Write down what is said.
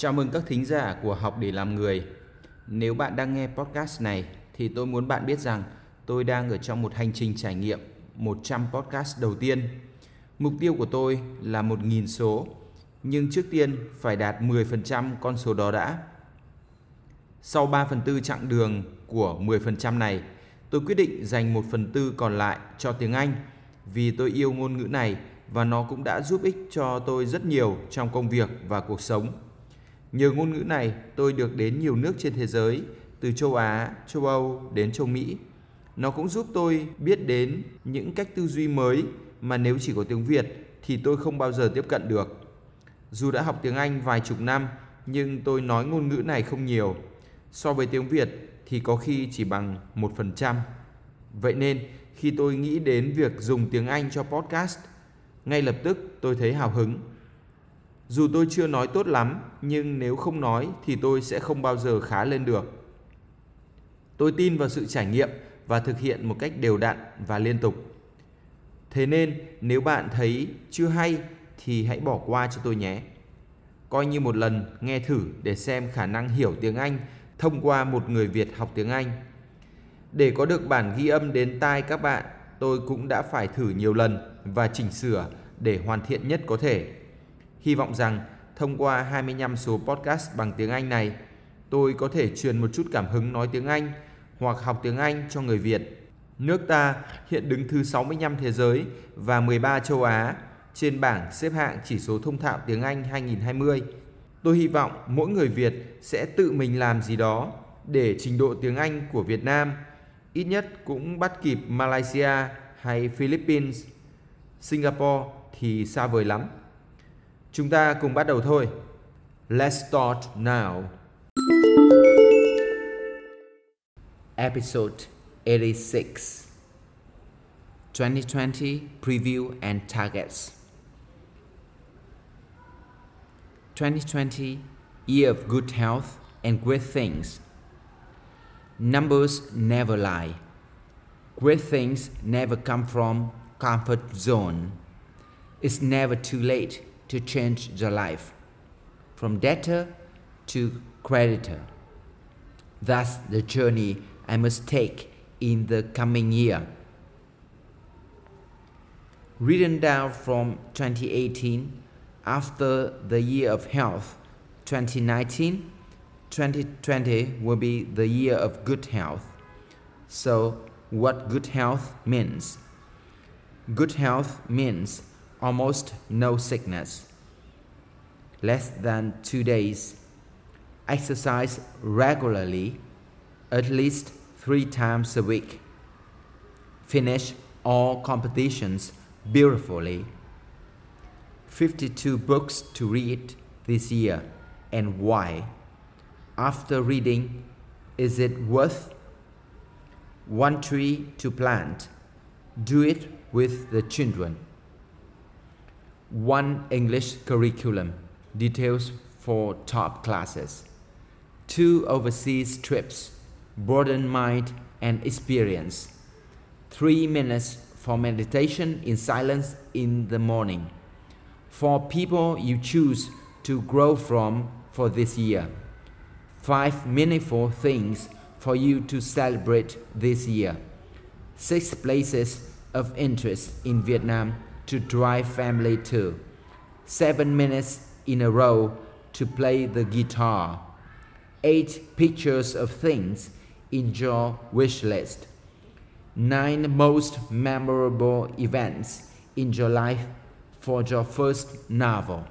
Chào mừng các thính giả của Học để làm người. Nếu bạn đang nghe podcast này thì tôi muốn bạn biết rằng tôi đang ở trong một hành trình trải nghiệm 100 podcast đầu tiên. Mục tiêu của tôi là 1.000 số, nhưng trước tiên phải đạt 10% con số đó đã. Sau 3 phần tư chặng đường của 10% này, tôi quyết định dành 1 phần tư còn lại cho tiếng Anh vì tôi yêu ngôn ngữ này và nó cũng đã giúp ích cho tôi rất nhiều trong công việc và cuộc sống. Nhờ ngôn ngữ này, tôi được đến nhiều nước trên thế giới, từ châu Á, châu Âu đến châu Mỹ. Nó cũng giúp tôi biết đến những cách tư duy mới mà nếu chỉ có tiếng Việt thì tôi không bao giờ tiếp cận được. Dù đã học tiếng Anh vài chục năm, nhưng tôi nói ngôn ngữ này không nhiều. So với tiếng Việt thì có khi chỉ bằng 1%. Vậy nên, khi tôi nghĩ đến việc dùng tiếng Anh cho podcast, ngay lập tức tôi thấy hào hứng dù tôi chưa nói tốt lắm, nhưng nếu không nói thì tôi sẽ không bao giờ khá lên được. Tôi tin vào sự trải nghiệm và thực hiện một cách đều đặn và liên tục. Thế nên nếu bạn thấy chưa hay thì hãy bỏ qua cho tôi nhé. Coi như một lần nghe thử để xem khả năng hiểu tiếng Anh thông qua một người Việt học tiếng Anh. Để có được bản ghi âm đến tai các bạn, tôi cũng đã phải thử nhiều lần và chỉnh sửa để hoàn thiện nhất có thể. Hy vọng rằng thông qua 25 số podcast bằng tiếng Anh này, tôi có thể truyền một chút cảm hứng nói tiếng Anh hoặc học tiếng Anh cho người Việt. Nước ta hiện đứng thứ 65 thế giới và 13 châu Á trên bảng xếp hạng chỉ số thông thạo tiếng Anh 2020. Tôi hy vọng mỗi người Việt sẽ tự mình làm gì đó để trình độ tiếng Anh của Việt Nam ít nhất cũng bắt kịp Malaysia hay Philippines. Singapore thì xa vời lắm. Chúng ta cùng bắt đầu thôi. Let's start now. Episode 86 2020 Preview and Targets 2020 Year of Good Health and Great Things Numbers never lie. Great things never come from comfort zone. It's never too late to change the life from debtor to creditor. That's the journey I must take in the coming year. Written down from 2018 after the year of health 2019 2020 will be the year of good health. So, what good health means? Good health means almost no sickness, less than two days, exercise regularly, at least three times a week, finish all competitions beautifully, 52 books to read this year, and why? After reading, is it worth one tree to plant? Do it with the children one English curriculum, details for top classes, two overseas trips, broaden mind and experience, three minutes for meditation in silence in the morning, for people you choose to grow from for this year, five meaningful things for you to celebrate this year, six places of interest in Vietnam to drive family to, seven minutes in a row to play the guitar, eight pictures of things in your wish list, nine most memorable events in your life for your first novel.